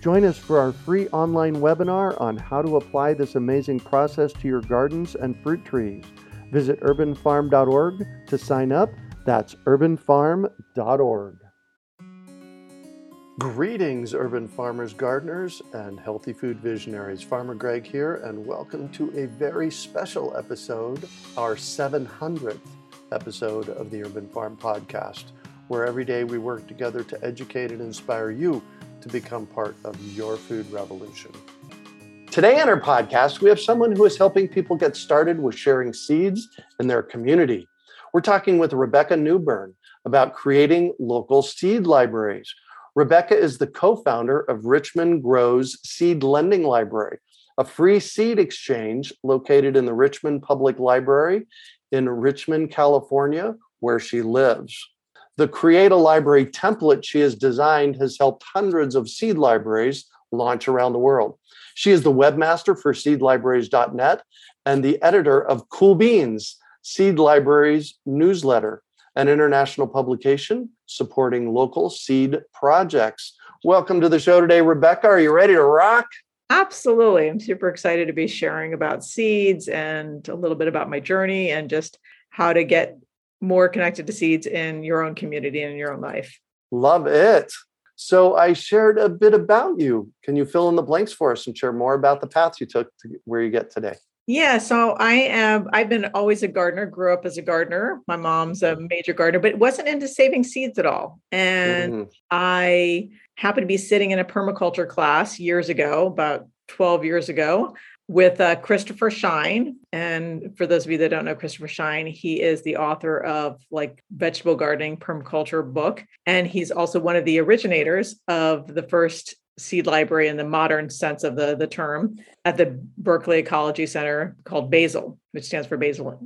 Join us for our free online webinar on how to apply this amazing process to your gardens and fruit trees. Visit urbanfarm.org to sign up. That's urbanfarm.org. Greetings, urban farmers, gardeners, and healthy food visionaries. Farmer Greg here, and welcome to a very special episode, our 700th episode of the Urban Farm Podcast, where every day we work together to educate and inspire you to become part of your food revolution. Today on our podcast, we have someone who is helping people get started with sharing seeds in their community. We're talking with Rebecca Newburn about creating local seed libraries. Rebecca is the co founder of Richmond Grows Seed Lending Library, a free seed exchange located in the Richmond Public Library in Richmond, California, where she lives. The Create a Library template she has designed has helped hundreds of seed libraries launch around the world. She is the webmaster for seedlibraries.net and the editor of Cool Beans, Seed Libraries newsletter, an international publication supporting local seed projects. Welcome to the show today, Rebecca. Are you ready to rock? Absolutely. I'm super excited to be sharing about seeds and a little bit about my journey and just how to get more connected to seeds in your own community and in your own life. Love it. So I shared a bit about you. Can you fill in the blanks for us and share more about the path you took to where you get today? Yeah, so I am I've been always a gardener, grew up as a gardener. My mom's a major gardener, but wasn't into saving seeds at all. And mm-hmm. I happened to be sitting in a permaculture class years ago, about 12 years ago, with uh, Christopher Shein. And for those of you that don't know Christopher Shein, he is the author of like vegetable gardening permaculture book. And he's also one of the originators of the first seed library in the modern sense of the, the term at the Berkeley Ecology Center called BASIL, which stands for Basil.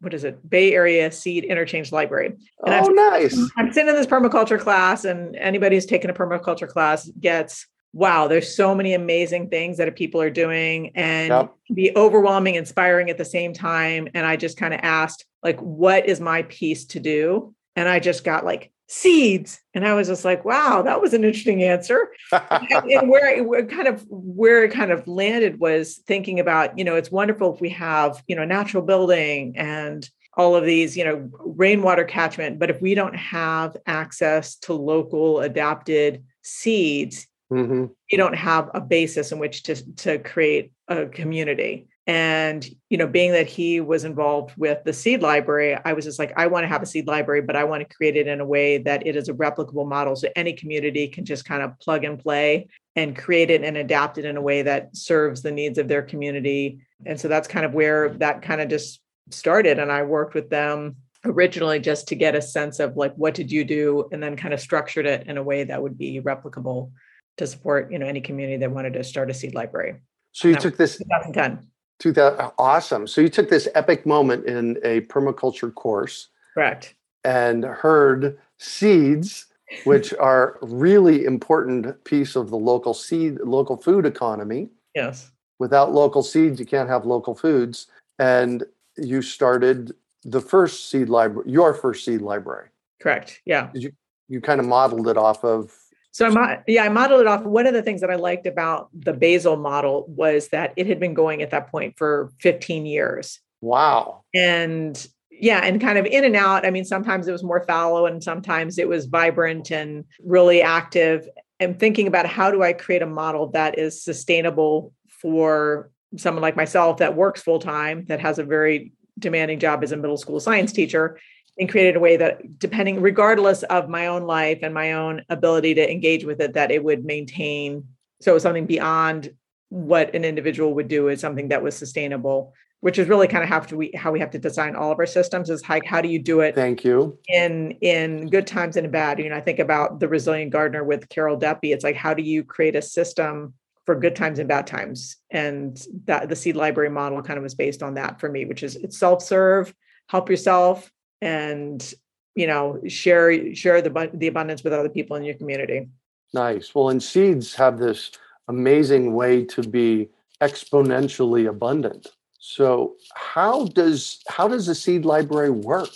What is it? Bay Area Seed Interchange Library. And oh, I'm, nice. I'm sitting in this permaculture class, and anybody who's taken a permaculture class gets wow, there's so many amazing things that people are doing and yep. be overwhelming, inspiring at the same time. And I just kind of asked, like, what is my piece to do? And I just got like seeds. And I was just like, wow, that was an interesting answer. and where, where kind of where it kind of landed was thinking about, you know, it's wonderful if we have, you know, natural building and all of these, you know, rainwater catchment, but if we don't have access to local adapted seeds, mm-hmm. you don't have a basis in which to to create a community. And you know being that he was involved with the seed library i was just like i want to have a seed library but i want to create it in a way that it is a replicable model. So any community can just kind of plug and play and create it and adapt it in a way that serves the needs of their community. And so that's kind of where that kind of just started and i worked with them originally just to get a sense of like what did you do? And then kind of structured it in a way that would be replicable to support you know any community that wanted to start a seed library. So you took this 2010. 2000 awesome. So you took this epic moment in a permaculture course. Correct. And heard seeds which are really important piece of the local seed local food economy. Yes. Without local seeds you can't have local foods and you started the first seed library your first seed library. Correct. Yeah. Did you you kind of modeled it off of so I, yeah, I modeled it off. One of the things that I liked about the BASIL model was that it had been going at that point for 15 years. Wow. And yeah, and kind of in and out. I mean, sometimes it was more fallow and sometimes it was vibrant and really active. And thinking about how do I create a model that is sustainable for someone like myself that works full time, that has a very demanding job as a middle school science teacher, and created a way that depending regardless of my own life and my own ability to engage with it that it would maintain. So something beyond what an individual would do is something that was sustainable which is really kind of how we how we have to design all of our systems is like how do you do it thank you. in in good times and bad? You know i think about the resilient gardener with carol deppe it's like how do you create a system for good times and bad times. And that the seed library model kind of was based on that for me, which is it's self-serve, help yourself, and you know share share the the abundance with other people in your community. Nice. Well, and seeds have this amazing way to be exponentially abundant. So how does how does a seed library work?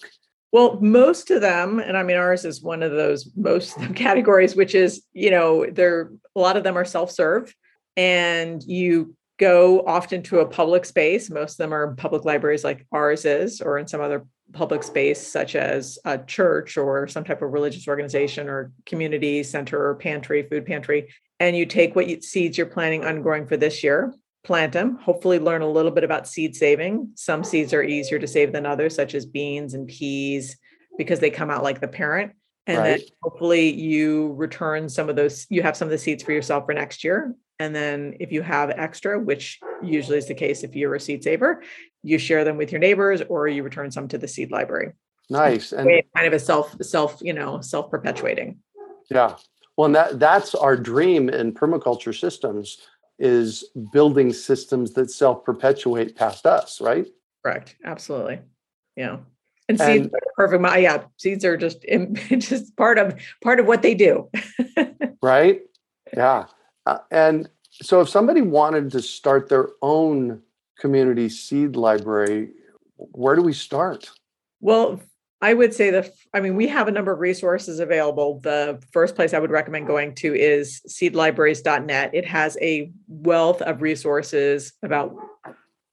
Well, most of them, and I mean ours is one of those most categories, which is you know there a lot of them are self-serve, and you go often to a public space. Most of them are public libraries like ours is, or in some other public space such as a church or some type of religious organization or community center or pantry, food pantry, and you take what you, seeds you're planning on growing for this year, plant them, hopefully learn a little bit about seed saving. Some seeds are easier to save than others, such as beans and peas, because they come out like the parent. And right. then hopefully you return some of those, you have some of the seeds for yourself for next year. And then if you have extra, which usually is the case if you're a seed saver, you share them with your neighbors or you return some to the seed library. Nice. And kind of a self, self, you know, self-perpetuating. Yeah. Well, and that that's our dream in permaculture systems is building systems that self-perpetuate past us, right? Correct. Absolutely. Yeah. And, and seeds are perfect. Yeah, seeds are just just part of part of what they do. right. Yeah. Uh, and so, if somebody wanted to start their own community seed library, where do we start? Well, I would say the, I mean, we have a number of resources available. The first place I would recommend going to is seedlibraries.net. It has a wealth of resources about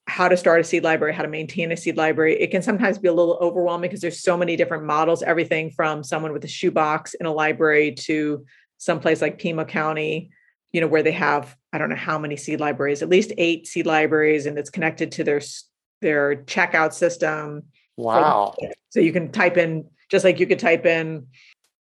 how to start a seed library, how to maintain a seed library. It can sometimes be a little overwhelming because there's so many different models, everything from someone with a shoebox in a library to someplace like Pima County, you know, where they have, I don't know how many seed libraries, at least eight seed libraries, and it's connected to their their checkout system Wow. So you can type in, just like you could type in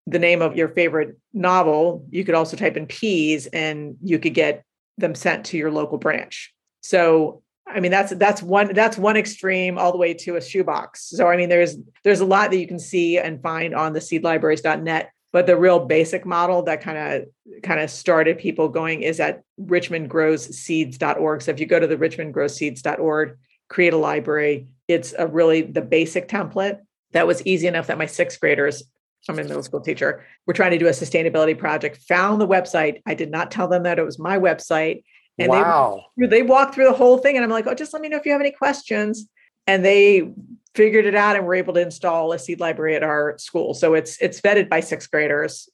the name of your favorite novel, you could also type in peas and you could get them sent to your local branch. So I mean that's that's one that's one extreme all the way to a shoebox. So I mean there's there's a lot that you can see and find on the seedlibraries.net, but the real basic model that kind of kind of started people going is at richmondgrowsseeds.org. So if you go to the richmondgrowsseeds.org, create a library, it's a really the basic template that was easy enough that my sixth graders I'm a middle school teacher. We're trying to do a sustainability project. Found the website. I did not tell them that it was my website. And wow. they they walked through the whole thing, and I'm like, oh, just let me know if you have any questions. And they figured it out, and we were able to install a seed library at our school. So it's it's vetted by sixth graders.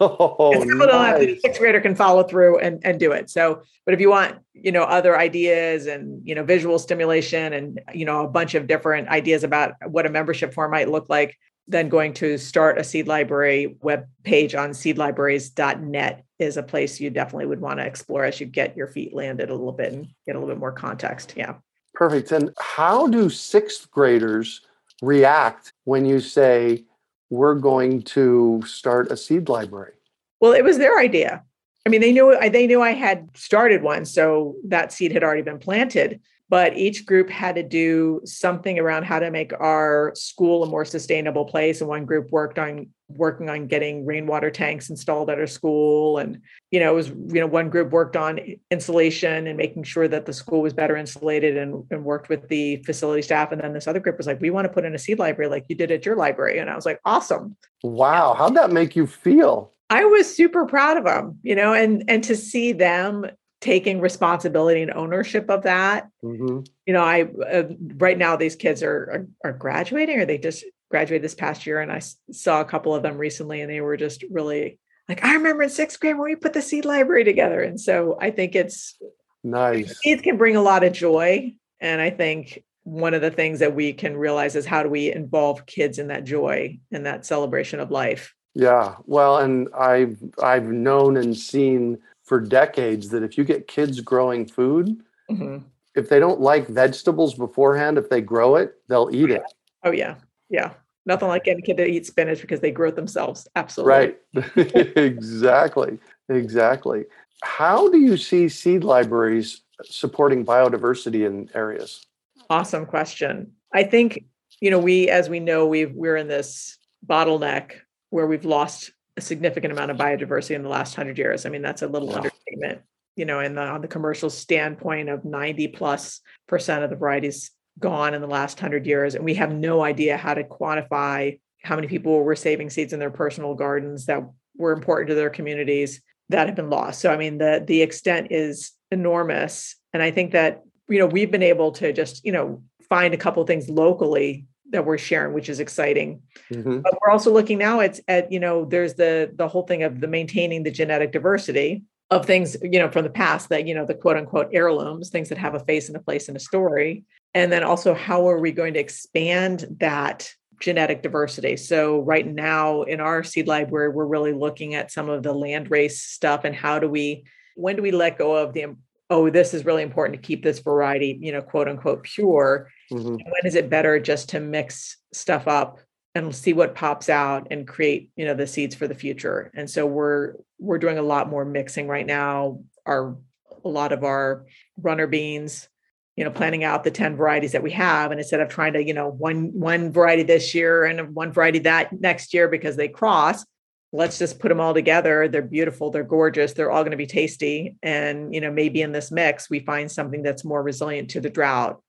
Oh, nice. sixth grader can follow through and, and do it. So, but if you want, you know, other ideas and, you know, visual stimulation and, you know, a bunch of different ideas about what a membership form might look like, then going to start a seed library web page on seedlibraries.net is a place you definitely would want to explore as you get your feet landed a little bit and get a little bit more context. Yeah. Perfect. And how do sixth graders react when you say, we're going to start a seed library? Well, it was their idea. I mean, they knew they knew I had started one, so that seed had already been planted but each group had to do something around how to make our school a more sustainable place. And one group worked on working on getting rainwater tanks installed at our school. And you know it was you know one group worked on insulation and making sure that the school was better insulated and, and worked with the facility staff. And then this other group was like we want to put in a seed library like you did at your library. And i was like awesome. Wow. How'd that make you feel? I was super proud of them, you know, and and to see them taking responsibility and ownership of that. Mm-hmm. You know, I uh, right now these kids are, are, are graduating, or they just graduated this past year, and I saw a couple of them recently, and they were just really like, I remember in sixth grade when we put the seed library together, and so I think it's nice. It can bring a lot of joy, and I think one of the things that we can realize is how do we involve kids in that joy and that celebration of life. Yeah, well, and I've I've known and seen for decades that if you get kids growing food, mm-hmm. if they don't like vegetables beforehand, if they grow it, they'll eat it. Oh yeah, yeah. Nothing like getting a kid to eat spinach because they grow it themselves. Absolutely. Right. exactly. Exactly. How do you see seed libraries supporting biodiversity in areas? Awesome question. I think, you know, we, as we know, we we're in this bottleneck where we've lost a significant amount of biodiversity in the last hundred years. I mean, that's a little yeah. understatement. you know, the on the commercial standpoint of 90 plus percent of the varieties gone in the last hundred years. And we have no idea how to quantify how many people were saving seeds in their personal gardens that were important to their communities that have been lost. So I mean the the extent is enormous. And I think that, you know, we've been able to just, you know, find a couple things locally that we're sharing, which is exciting. Mm-hmm. But we're also looking now at, at, you know, there's the the whole thing of the maintaining the genetic diversity of things, you know, from the past that, you know, the quote unquote heirlooms, things that have a face and a place and a story. And then also how are we going to expand that genetic diversity. So right now in our seed library, we're really looking at some of the land race stuff and how do we, when do we let go of the, oh, this is really important to keep this variety, you know, quote unquote pure. Mm-hmm. When is it better just to mix stuff up and see what pops out and create, you know, the seeds for the future. And so we're we're doing a lot more mixing right now. Our a lot of our runner beans you know planning out the 10 varieties that we have and instead of trying to you know one one variety this year and one variety that next year because they cross let's just put them all together they're beautiful they're gorgeous they're all going to be tasty and you know maybe in this mix we find something that's more resilient to the drought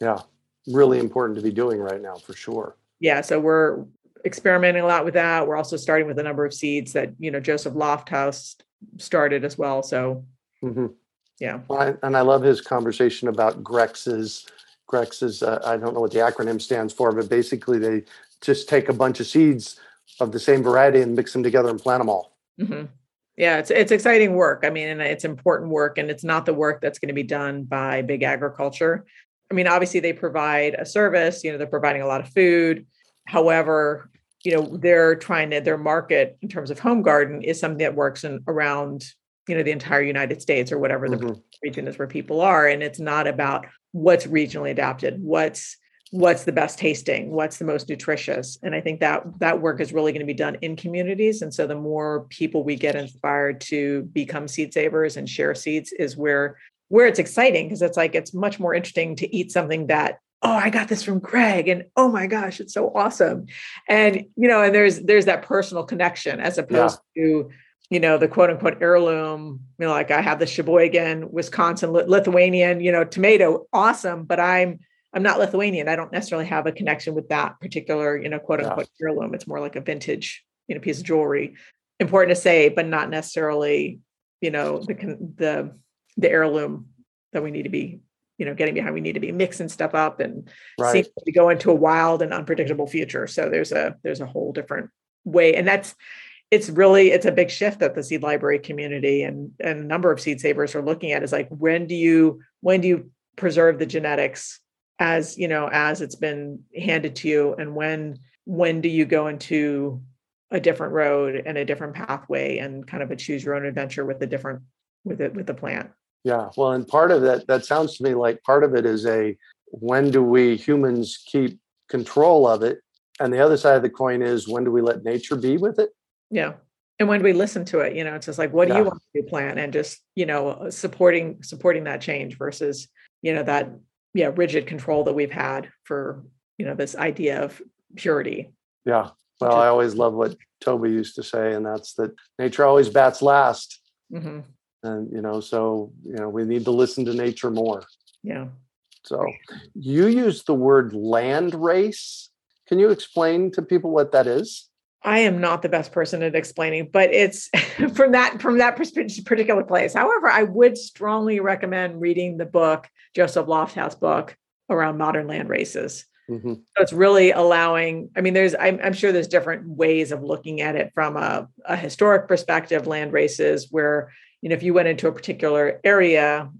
yeah really important to be doing right now for sure yeah so we're experimenting a lot with that we're also starting with a number of seeds that you know joseph lofthouse started as well so mm-hmm. Yeah. I, and I love his conversation about Grex's. Grex's, uh, I don't know what the acronym stands for, but basically they just take a bunch of seeds of the same variety and mix them together and plant them all. Mm-hmm. Yeah, it's it's exciting work. I mean, and it's important work, and it's not the work that's going to be done by big agriculture. I mean, obviously they provide a service. You know, they're providing a lot of food. However, you know, they're trying to their market in terms of home garden is something that works in around you know the entire united states or whatever mm-hmm. the region is where people are and it's not about what's regionally adapted what's what's the best tasting what's the most nutritious and i think that that work is really going to be done in communities and so the more people we get inspired to become seed savers and share seeds is where where it's exciting because it's like it's much more interesting to eat something that oh i got this from greg and oh my gosh it's so awesome and you know and there's there's that personal connection as opposed yeah. to you know, the quote unquote heirloom, you know, like I have the Sheboygan, Wisconsin, Lithuanian, you know, tomato, awesome, but I'm I'm not Lithuanian. I don't necessarily have a connection with that particular, you know, quote unquote yeah. heirloom. It's more like a vintage, you know, piece of jewelry. Important to say, but not necessarily, you know, the the the heirloom that we need to be, you know, getting behind. We need to be mixing stuff up and right. to go into a wild and unpredictable future. So there's a there's a whole different way, and that's it's really it's a big shift that the seed library community and, and a number of seed savers are looking at is like when do you when do you preserve the genetics as you know as it's been handed to you and when when do you go into a different road and a different pathway and kind of a choose your own adventure with the different with it with the plant yeah well and part of that that sounds to me like part of it is a when do we humans keep control of it and the other side of the coin is when do we let nature be with it yeah. And when do we listen to it, you know, it's just like, what do yeah. you want to plan? And just, you know, supporting, supporting that change versus, you know, that, yeah, rigid control that we've had for, you know, this idea of purity. Yeah. Well, I always love what Toby used to say, and that's that nature always bats last. Mm-hmm. And, you know, so, you know, we need to listen to nature more. Yeah. So you use the word land race. Can you explain to people what that is? I am not the best person at explaining, but it's from that from that particular place. However, I would strongly recommend reading the book Joseph Lofthouse book around modern land races. Mm-hmm. So it's really allowing. I mean, there's I'm, I'm, sure there's different ways of looking at it from a, a historic perspective. Land races, where you know if you went into a particular area,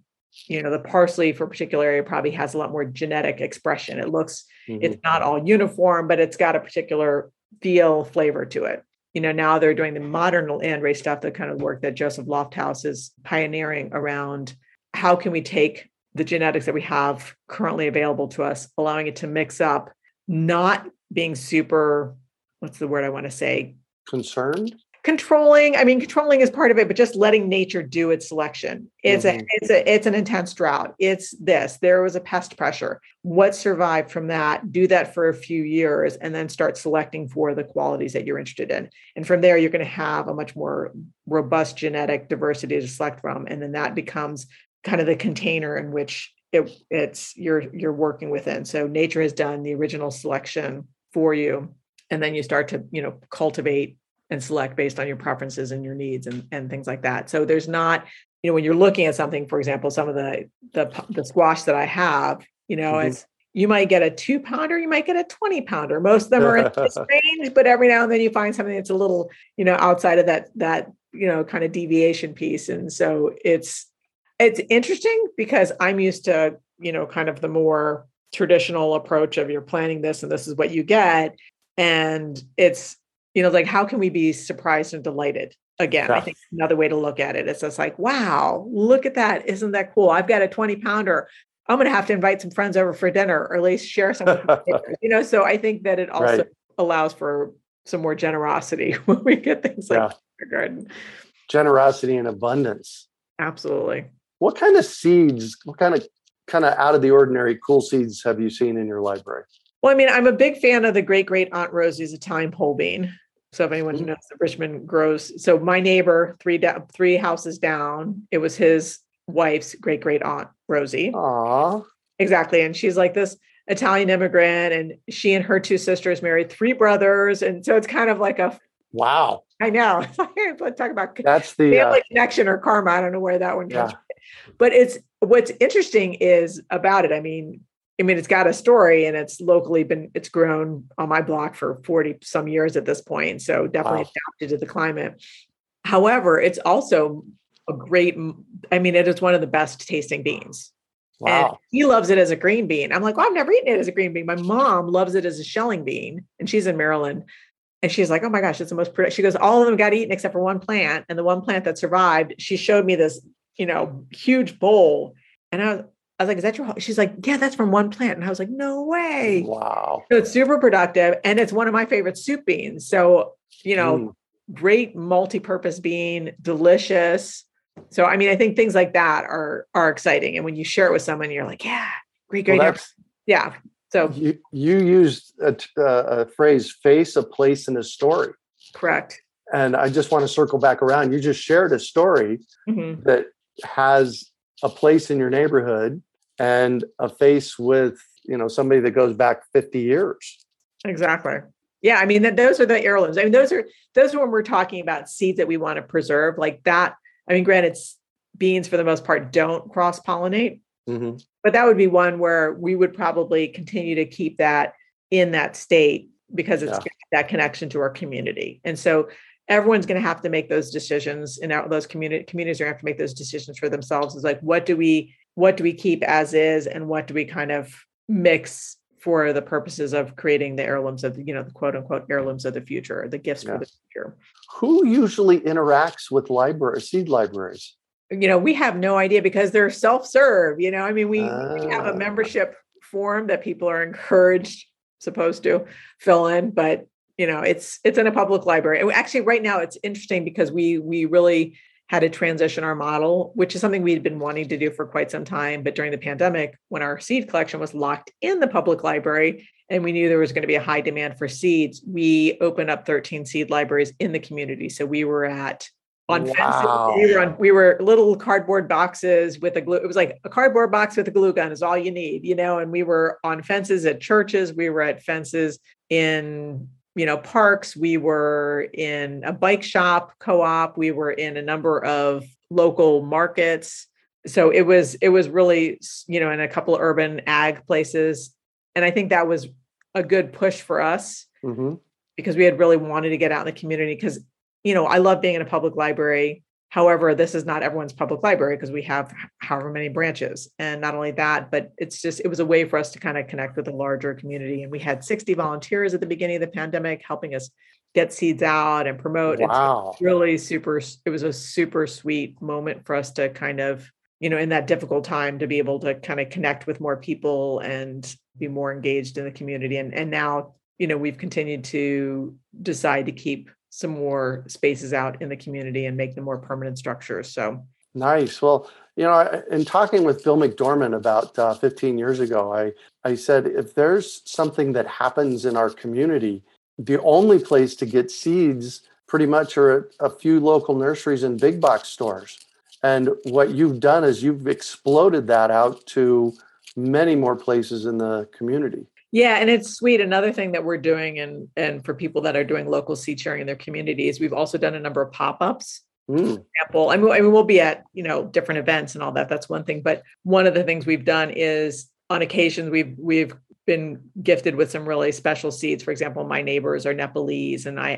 you know the parsley for a particular area probably has a lot more genetic expression. It looks mm-hmm. it's not all uniform, but it's got a particular feel flavor to it. You know, now they're doing the modern land race stuff, the kind of work that Joseph Lofthouse is pioneering around how can we take the genetics that we have currently available to us, allowing it to mix up, not being super, what's the word I want to say? Concerned? Controlling i mean controlling is part of it but just letting nature do its selection. It's mm-hmm. a it's a it's an intense drought. It's this there was a pest pressure. What survived from that? Do that for a few years and then start selecting for the qualities that you're interested in. And from there you're going to have a much more robust genetic diversity to select from and then that becomes kind of the container in which it, it's you're you're working within. So nature has done the original selection for you and then you start to you know cultivate and select based on your preferences and your needs and, and things like that. So there's not, you know, when you're looking at something, for example, some of the the, the squash that I have, you know, mm-hmm. it's you might get a two pounder, you might get a 20 pounder. Most of them are in this range, but every now and then you find something that's a little, you know, outside of that that, you know, kind of deviation piece. And so it's it's interesting because I'm used to, you know, kind of the more traditional approach of you're planning this and this is what you get. And it's you know, like how can we be surprised and delighted? Again, yeah. I think another way to look at it is just like, wow, look at that. Isn't that cool? I've got a 20 pounder. I'm going to have to invite some friends over for dinner or at least share some, you know? So I think that it also right. allows for some more generosity when we get things like yeah. garden. Generosity and abundance. Absolutely. What kind of seeds, what kind of kind of out of the ordinary cool seeds have you seen in your library? Well, I mean, I'm a big fan of the great great Aunt Rosie's Italian pole bean. So if anyone who knows that Richmond grows, so my neighbor, three da- three houses down, it was his wife's great great aunt Rosie. Aww. Exactly, and she's like this Italian immigrant, and she and her two sisters married three brothers, and so it's kind of like a wow. I know. Talk about that's the family uh, connection or karma. I don't know where that one comes yeah. from, but it's what's interesting is about it. I mean, I mean, it's got a story and it's locally been, it's grown on my block for 40 some years at this point. So definitely wow. adapted to the climate. However, it's also a great, I mean, it is one of the best tasting beans. Wow. And he loves it as a green bean. I'm like, well, I've never eaten it as a green bean. My mom loves it as a shelling bean, and she's in Maryland. And she's like, oh my gosh, it's the most. She goes, all of them got eaten except for one plant. And the one plant that survived, she showed me this, you know, huge bowl. And I was, I was like, is that your? She's like, yeah, that's from one plant. And I was like, no way. Wow. So it's super productive. And it's one of my favorite soup beans. So, you know, mm. great multi-purpose bean, delicious. So, I mean, I think things like that are, are exciting. And when you share it with someone, you're like, yeah, great, great. Well, yeah. So you, you used a, a phrase, face a place in a story. Correct. And I just want to circle back around. You just shared a story mm-hmm. that has a place in your neighborhood and a face with you know somebody that goes back 50 years. Exactly. Yeah i mean those are the heirlooms. I mean those are those are when we're talking about seeds that we want to preserve like that i mean granted beans for the most part don't cross pollinate mm-hmm. but that would be one where we would probably continue to keep that in that state because it's yeah. that connection to our community. And so everyone's going to have to make those decisions and those community communities are going to have to make those decisions for themselves. Is like what do we what do we keep as is and what do we kind of mix for the purposes of creating the heirlooms of the, you know the quote unquote heirlooms of the future the gifts yes. for the future who usually interacts with library seed libraries you know we have no idea because they're self-serve you know i mean we, we have a ah. membership form that people are encouraged supposed to fill in but you know it's it's in a public library actually right now it's interesting because we we really had to transition our model, which is something we'd been wanting to do for quite some time. But during the pandemic, when our seed collection was locked in the public library and we knew there was going to be a high demand for seeds, we opened up 13 seed libraries in the community. So we were at on wow. fences. We were on we were little cardboard boxes with a glue. It was like a cardboard box with a glue gun is all you need, you know. And we were on fences at churches. We were at fences in you know parks we were in a bike shop co-op we were in a number of local markets so it was it was really you know in a couple of urban ag places and i think that was a good push for us mm-hmm. because we had really wanted to get out in the community because you know i love being in a public library However, this is not everyone's public library because we have however many branches. And not only that, but it's just, it was a way for us to kind of connect with a larger community. And we had 60 volunteers at the beginning of the pandemic helping us get seeds out and promote. Wow. It's really super, it was a super sweet moment for us to kind of, you know, in that difficult time to be able to kind of connect with more people and be more engaged in the community. And, and now, you know, we've continued to decide to keep some more spaces out in the community and make them more permanent structures. So nice. Well, you know, in talking with Bill McDorman about uh, 15 years ago, I I said if there's something that happens in our community, the only place to get seeds pretty much are a few local nurseries and big box stores. And what you've done is you've exploded that out to many more places in the community. Yeah, and it's sweet. Another thing that we're doing, and and for people that are doing local seed sharing in their communities, we've also done a number of pop-ups. Mm. example, I mean, I mean, we'll be at you know different events and all that. That's one thing. But one of the things we've done is on occasions we've we've been gifted with some really special seeds. For example, my neighbors are Nepalese, and I,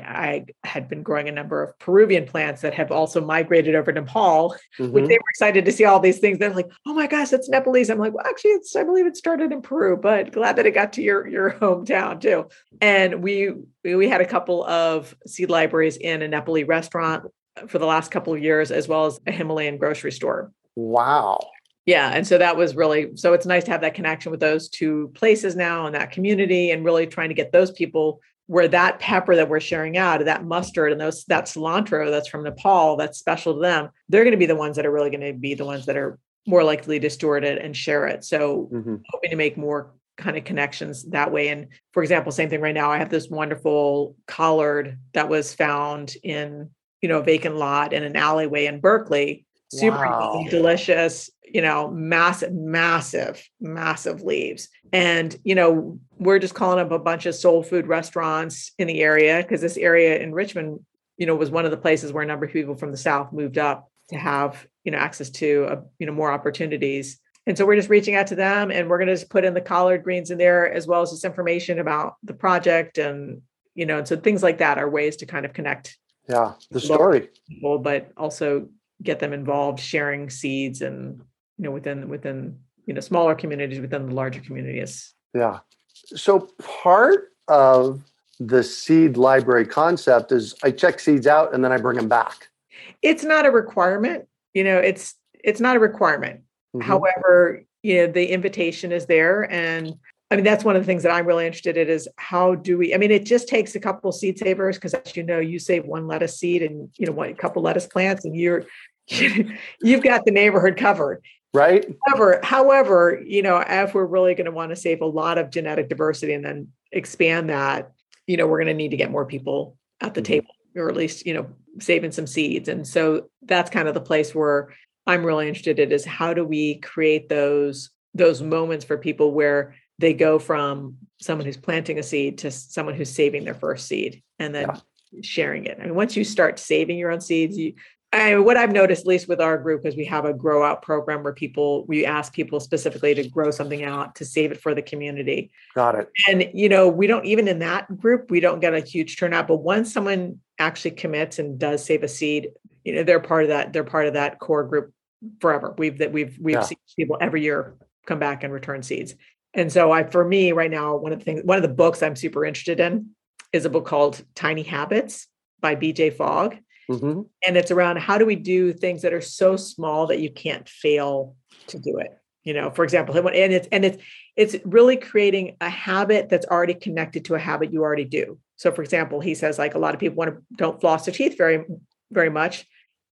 I had been growing a number of Peruvian plants that have also migrated over to Nepal, mm-hmm. which they were excited to see all these things. They're like, "Oh my gosh, it's Nepalese!" I'm like, "Well, actually, it's I believe it started in Peru, but glad that it got to your your hometown too." And we we had a couple of seed libraries in a Nepali restaurant for the last couple of years, as well as a Himalayan grocery store. Wow yeah and so that was really so it's nice to have that connection with those two places now and that community and really trying to get those people where that pepper that we're sharing out that mustard and those that cilantro that's from nepal that's special to them they're going to be the ones that are really going to be the ones that are more likely to steward it and share it so mm-hmm. hoping to make more kind of connections that way and for example same thing right now i have this wonderful collard that was found in you know a vacant lot in an alleyway in berkeley super wow. delicious you know massive massive massive leaves. And you know we're just calling up a bunch of soul food restaurants in the area because this area in richmond you know was one of the places where a number of people from the south moved up to have you know access to uh, you know more opportunities. And so we're just reaching out to them and we're going to just put in the collard greens in there as well as this information about the project and you know and so things like that are ways to kind of connect yeah the story. people but also get them involved sharing seeds and you know within within you know smaller communities within the larger communities yeah. So part of the seed library concept is i check seeds out and then i bring them back. It's not a requirement you know it's it's not a requirement. Mm-hmm. however you know the invitation is there and I mean, that's one of the things that I'm really interested in is how do we, I mean, it just takes a couple seed savers because as you know, you save one lettuce seed and, you know, one, a couple lettuce plants and you're, you've got the neighborhood covered right however however you know if we're really going to want to save a lot of genetic diversity and then expand that you know we're going to need to get more people at the mm-hmm. table or at least you know saving some seeds and so that's kind of the place where i'm really interested in is how do we create those those moments for people where they go from someone who's planting a seed to someone who's saving their first seed and then yeah. sharing it. I mean, once you start saving your own seeds, you I, what I've noticed, at least with our group, is we have a grow out program where people we ask people specifically to grow something out to save it for the community. Got it. And you know, we don't even in that group we don't get a huge turnout, but once someone actually commits and does save a seed, you know, they're part of that. They're part of that core group forever. We've that we've we've yeah. seen people every year come back and return seeds. And so, I for me right now, one of the things, one of the books I'm super interested in is a book called Tiny Habits by B.J. Fogg Mm-hmm. And it's around how do we do things that are so small that you can't fail to do it. You know, for example, and it's and it's it's really creating a habit that's already connected to a habit you already do. So, for example, he says like a lot of people want to don't floss their teeth very very much,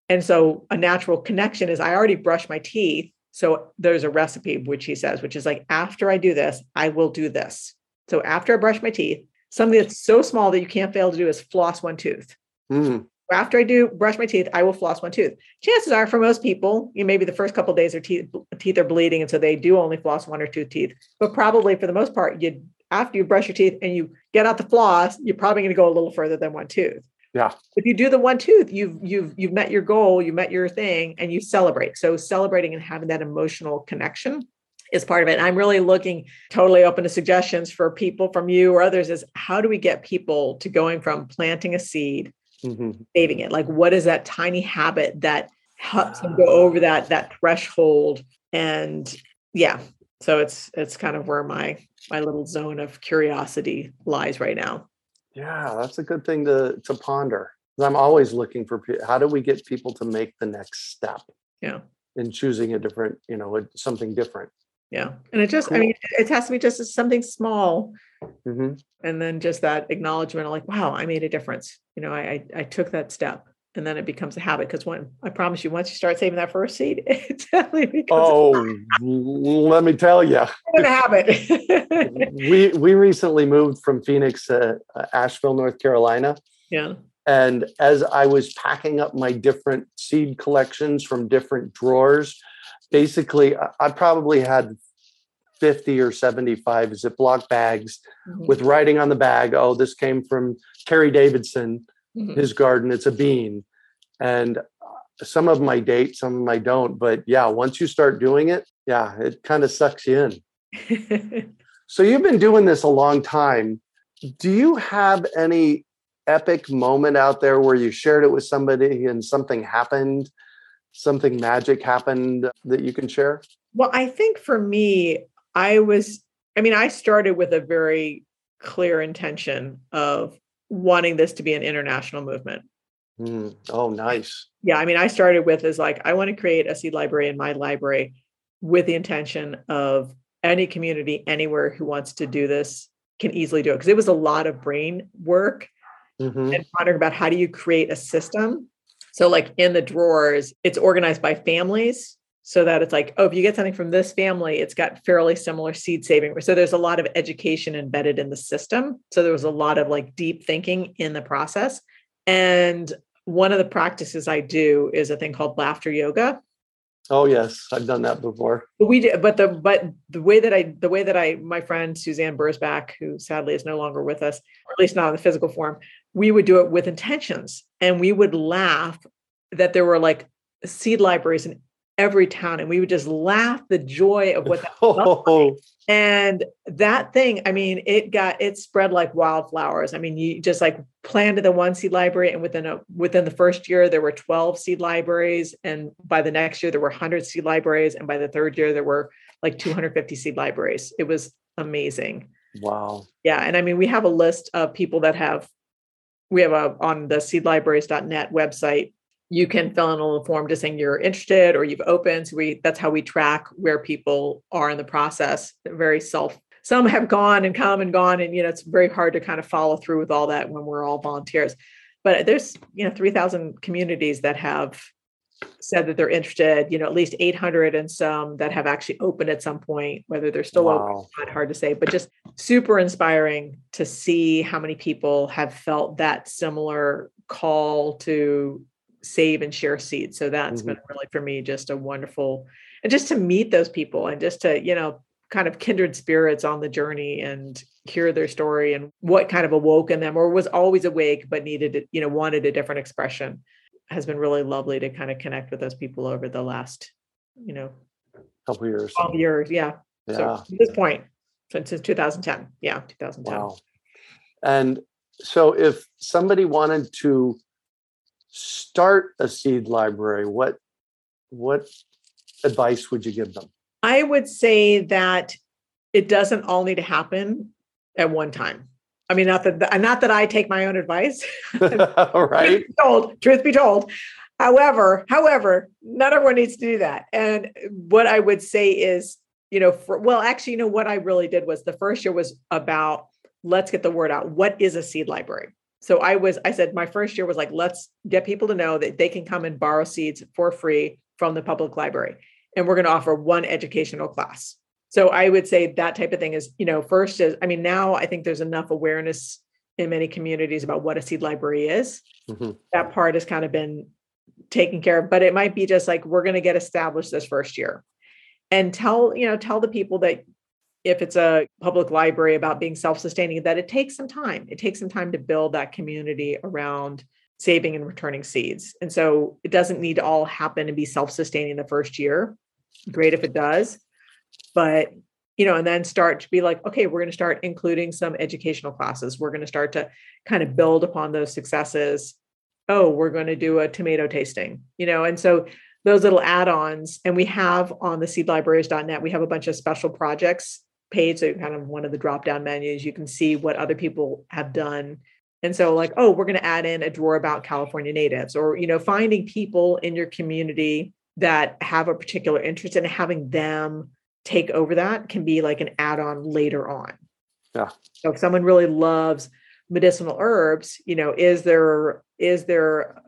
and so a natural connection is I already brush my teeth. So there's a recipe which he says, which is like after I do this, I will do this. So after I brush my teeth, something that's so small that you can't fail to do is floss one tooth. Mm after I do brush my teeth, I will floss one tooth. Chances are, for most people, you know, maybe the first couple days their teeth teeth are bleeding, and so they do only floss one or two teeth. But probably for the most part, you after you brush your teeth and you get out the floss, you're probably going to go a little further than one tooth. Yeah. If you do the one tooth, you've you've you've met your goal, you met your thing, and you celebrate. So celebrating and having that emotional connection is part of it. And I'm really looking totally open to suggestions for people from you or others is how do we get people to going from planting a seed mm-hmm. saving it like what is that tiny habit that helps them go over that that threshold? And yeah so it's it's kind of where my my little zone of curiosity lies right now. Yeah that's a good thing to to ponder i'm always looking for how do we get people to make the next step? Yeah. In choosing a different you know something different Yeah. And it just, cool. I mean, it has to be just something small. Mm-hmm. And then just that acknowledgement of like, wow, I made a difference. You know, I, I, I took that step and then it becomes a habit because when I promise you, once you start saving that first seed, it definitely becomes. Oh, let me tell you, a habit. we we recently moved from Phoenix to uh, Asheville, North Carolina. Yeah. And as I was packing up my different seed collections from different drawers, basically, I probably had 50 or 75 Ziploc bags mm-hmm. with writing on the bag, oh, this came from Terry Davidson mm-hmm. his garden. It's a bean. And uh, some of my date, some of my don't. But yeah, once you start doing it, yeah, it kind of sucks you in. so you've been doing this a long time. Do you have any epic moment out there where you shared it with somebody and something happened? Something magic happened that you can share? Well, I think for me, I was, I mean, I started with a very clear intention of wanting this to be an international movement. Mm. Oh, nice. Yeah. I mean, I started with is like, I want to create a seed library in my library with the intention of any community anywhere who wants to do this can easily do it. Because it was a lot of brain work mm-hmm. and wondering about how do you create a system. So, like in the drawers, it's organized by families so that it's like, oh, if you get something from this family, it's got fairly similar seed saving. So there's a lot of education embedded in the system. So there was a lot of like deep thinking in the process. And one of the practices I do is a thing called laughter yoga. Oh yes, I've done that before. But we did, but the but the way that I the way that I my friend Suzanne Bursback, who sadly is no longer with us, or at least not in the physical form, we would do it with intentions, and we would laugh that there were like seed libraries in every town and we would just laugh the joy of what that felt like. Oh. and that thing i mean it got it spread like wildflowers. I mean you just like planted the one seed library and within a within the first year there were 12 seed libraries and by the next year there were 100 seed libraries and by the third year there were like 250 seed libraries. It was amazing. Wow. Yeah and i mean we have a list of people that have we have a on the seedlibraries.net website you can fill in a little form just saying you're interested or you've opened. So we that's how we track where people are in the process. They're very self. Some have gone and come and gone, and you know it's very hard to kind of follow through with all that when we're all volunteers. But there's you know 3,000 communities that have said that they're interested. You know at least 800 and some that have actually opened at some point. Whether they're still wow. open, not hard to say. But just super inspiring to see how many people have felt that similar call to save and share seeds. So that's mm-hmm. been really for me just a wonderful and just to meet those people and just to, you know, kind of kindred spirits on the journey and hear their story and what kind of awoke in them or was always awake but needed, you know, wanted a different expression has been really lovely to kind of connect with those people over the last, you know, couple years. 12 years. Yeah. yeah. So at this point, since 2010. Yeah. 2010. Wow. And so if somebody wanted to start a seed library, what what advice would you give them? I would say that it doesn't all need to happen at one time. I mean, not that not that I take my own advice. right. truth told, truth be told. However, however, not everyone needs to do that. And what I would say is, you know, for, well, actually, you know, what I really did was the first year was about let's get the word out. What is a seed library? So I was, I said, my first year was like, let's get people to know that they can come and borrow seeds for free from the public library. And we're going to offer one educational class. So I would say that type of thing is, you know, first is, I mean, now I think there's enough awareness in many communities about what a seed library is. Mm-hmm. That part has kind of been taken care of, but it might be just like, we're going to get established this first year. And tell, you know, tell the people that if it's a public library about being self-sustaining that it takes some time. It takes some time to build that community around saving and returning seeds. And so it doesn't need to all happen and be self-sustaining the first year. Great if it does but you know and then start to be like okay we're going to start including some educational classes we're going to start to kind of build upon those successes oh we're going to do a tomato tasting you know and so those little add-ons and we have on the seedlibraries.net we have a bunch of special projects page, so kind of one of the drop down menus, you can see what other people have done. And so, like, oh, we're going to add in a drawer about California natives, or, you know, finding people in your community that have a particular interest and having them take over that can be like an add-on later on. Yeah. So if someone really loves medicinal herbs, you know, is there is there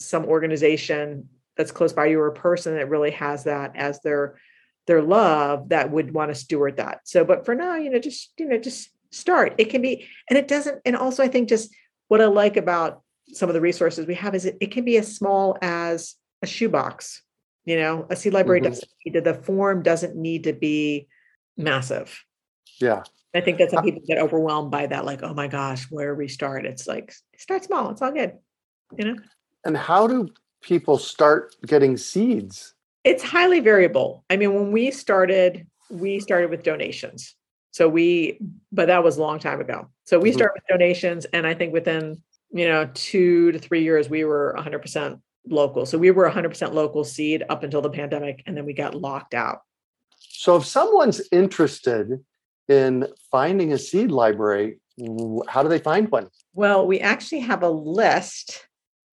some organization that's close by you or a person that really has that as their their love that would want to steward that. So, but for now, you know, just you know, just start. It can be, and it doesn't. And also, I think just what I like about some of the resources we have is it, it can be as small as a shoebox. You know, a seed library mm-hmm. doesn't need to, the form doesn't need to be massive. Yeah. I think that some people get overwhelmed by that, like, oh my gosh, where we start? It's like start small. It's all good. You know. And how do people start getting seeds? It's highly variable. I mean, when we started, we started with donations. So we, but that was a long time ago. So we mm-hmm. started with donations, and I think within you know two to three years we were 100% local. So we were 100% local seed up until the pandemic, and then we got locked out. So if someone's interested in finding a seed library, how do they find one? Well, we actually have a list,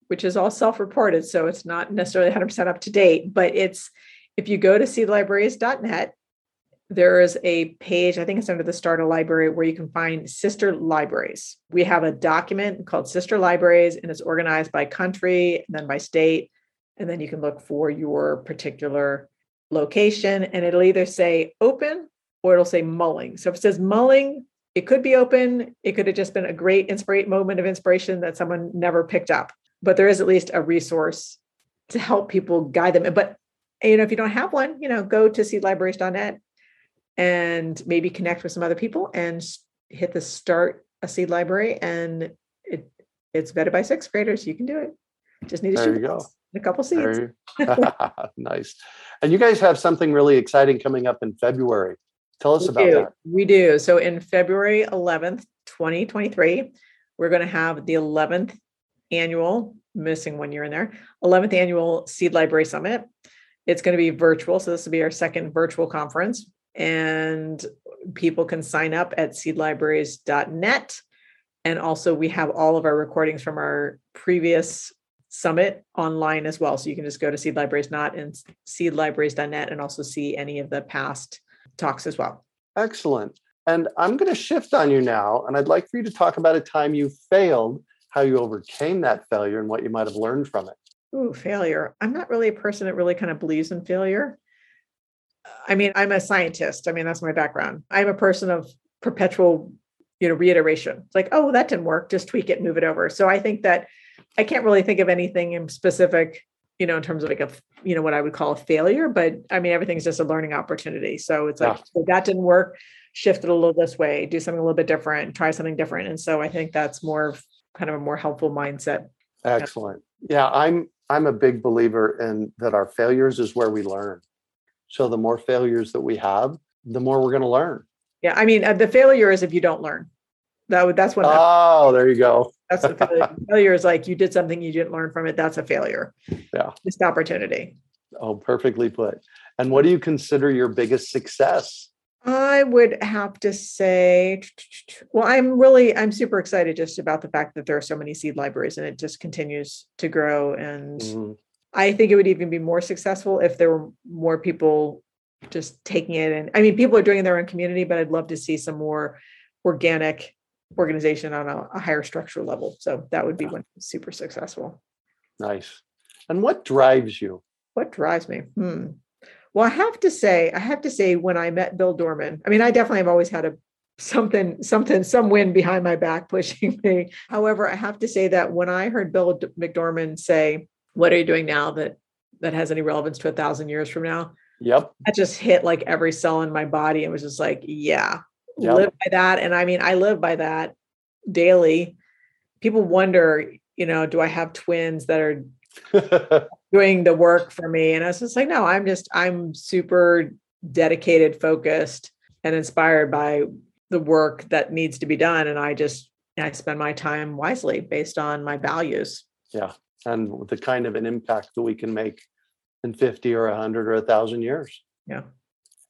which is all self-reported, so it's not necessarily 100% up to date, but it's if you go to seedlibraries.net there is a page, I think it's under the Start a Library, where you can find sister libraries. We have a document called Sister Libraries, and it's organized by country and then by state. And then you can look for your particular location, and it'll either say open or it'll say mulling. So if it says mulling, it could be open. It could have just been a great inspirate moment of inspiration that someone never picked up. But there is at least a resource to help people guide them. But you know, if you don't have one, you know, go to seedlibraries.net and maybe connect with some other people and hit the start a seed library and it it's vetted by sixth graders you can do it. Just need to there you go. a couple seeds. nice. And you guys have something really exciting coming up in february. Tell us we about do. that. We do. So in february 11th 2023 we're going to have the 11th annual missing one year in there 11th annual seed library summit. It's going to be virtual so this will be our second virtual conference and people can sign up at seedlibraries.net. And also, we have all of our recordings from our previous summit online as well. So you can just go to seedlibraries.net and seedlibraries.net and also see any of the past talks as well. Excellent. And I'm going to shift on you now. And I'd like for you to talk about a time you failed, how you overcame that failure, and what you might have learned from it. Ooh, failure. I'm not really a person that really kind of believes in failure. I mean, I'm a scientist. I mean, that's my background. I'm a person of perpetual, you know, reiteration. It's like, oh, that didn't work. Just tweak it, move it over. So I think that I can't really think of anything in specific, you know, in terms of like a, you know, what I would call a failure. But I mean, everything's just a learning opportunity. So it's like, yeah. so that didn't work. Shift it a little this way. Do something a little bit different. Try something different. And so I think that's more of kind of a more helpful mindset. Excellent. Yeah, I'm I'm a big believer in that our failures is where we learn. So the more failures that we have, the more we're going to learn. Yeah, I mean, uh, the failure is if you don't learn. That would that's what. Oh, there you go. That's a failure. failure is like you did something you didn't learn from it. That's a failure. Yeah. Missed opportunity. Oh, perfectly put. And what do you consider your biggest success? I would have to say, well, I'm really, I'm super excited just about the fact that there are so many seed libraries and it just continues to grow. And mm-hmm. I think it would even be more successful if there were more people just taking it. And I mean, people are doing it in their own community, but I'd love to see some more organic organization on a, a higher structural level. So that would be one super successful. Nice. And what drives you? What drives me? Hmm. Well, I have to say, I have to say, when I met Bill Dorman, I mean, I definitely have always had a something, something, some wind behind my back pushing me. However, I have to say that when I heard Bill McDorman say, what are you doing now that that has any relevance to a thousand years from now? Yep. That just hit like every cell in my body and was just like, yeah, yep. live by that. And I mean, I live by that daily. People wonder, you know, do I have twins that are doing the work for me? And I was just like, no, I'm just, I'm super dedicated, focused, and inspired by the work that needs to be done. And I just, I spend my time wisely based on my values. Yeah and the kind of an impact that we can make in 50 or 100 or 1,000 years. Yeah.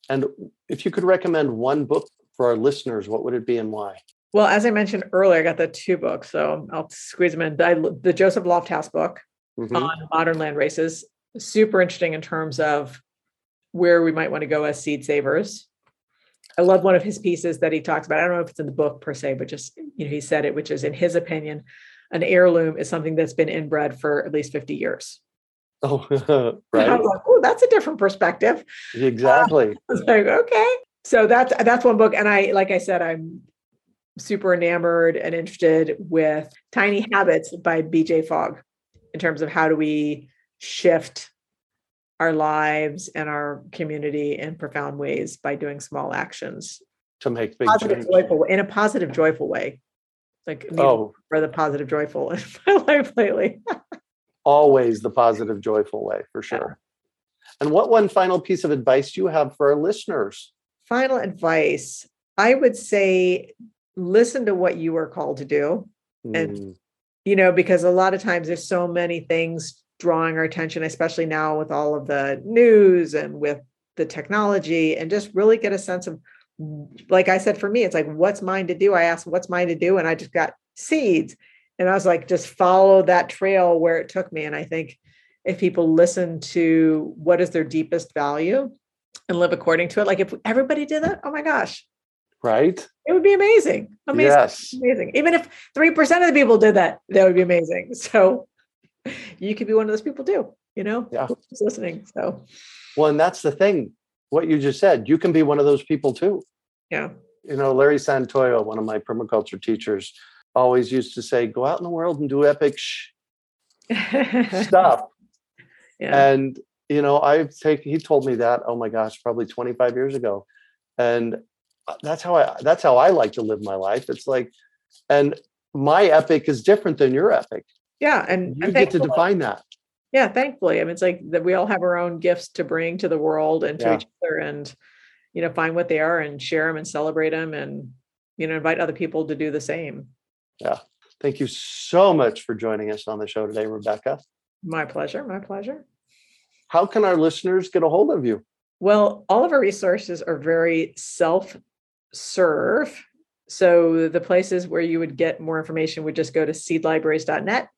And if you could recommend one book for our listeners, what would it be and why? Well, as I mentioned earlier, I got the two books, so I'll squeeze them in. The, the Joseph Lofthouse book mm-hmm. on modern landraces, super interesting in terms of where we might want to go as seed savers. I love one of his pieces that he talks about. I don't know if it's in the book per se, but just you know, he said it, which is in his opinion, an heirloom is something that's been inbred for at least 50 years. Oh, right. Like, oh, that's a different perspective. Exactly. Uh, I was like, okay. So that's that's one book. And I, like I said, I'm super enamored and interested with Tiny Habits by BJ Fogg in terms of how do we shift our lives and our community in profound ways by doing small actions to make big positive, change. joyful in a positive, joyful way. Like oh, for the positive, joyful in my life lately. Always the positive, joyful way for sure. Yeah. And what one final piece of advice do you have for our listeners? Final advice. I would say listen to what you are called to do. Mm. And, you know, because a lot of times there's so many things drawing our attention, especially now with all of the news and with the technology, and just really get a sense of, like I said, for me, it's like, what's mine to do? I asked, what's mine to do? And I just got seeds. And I was like, just follow that trail where it took me. And I think if people listen to what is their deepest value and live according to it, like if everybody did that, oh my gosh. Right. It would be amazing. Amazing. Yes. Amazing. Even if 3% of the people did that, that would be amazing. So you could be one of those people too, you know, yeah. Who's listening. So, well, and that's the thing, what you just said, you can be one of those people too. Yeah. You know, Larry Santoyo, one of my permaculture teachers, always used to say, go out in the world and do epic sh- stuff. Yeah. And, you know, I've taken, he told me that, oh my gosh, probably 25 years ago. And uh, that's how I, that's how I like to live my life. It's like, and my epic is different than your epic. Yeah, and you get to define that. Yeah, thankfully. I mean, it's like that we all have our own gifts to bring to the world and to yeah. each other, and you know, find what they are and share them and celebrate them, and you know, invite other people to do the same. Yeah. Thank you so much for joining us on the show today, Rebecca. My pleasure. My pleasure. How can our listeners get a hold of you? Well, all of our resources are very self serve. So the places where you would get more information would just go to seedlibraries.net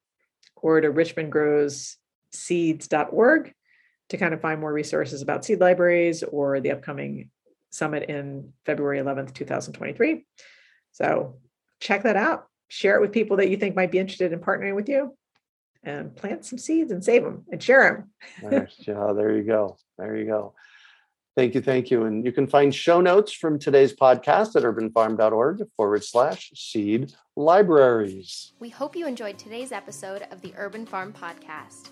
or to richmondgrowsseeds.org to kind of find more resources about seed libraries or the upcoming summit in February 11th, 2023. So check that out. Share it with people that you think might be interested in partnering with you and plant some seeds and save them and share them. yeah, there you go. There you go. Thank you. Thank you. And you can find show notes from today's podcast at urbanfarm.org forward slash seed libraries. We hope you enjoyed today's episode of the Urban Farm Podcast.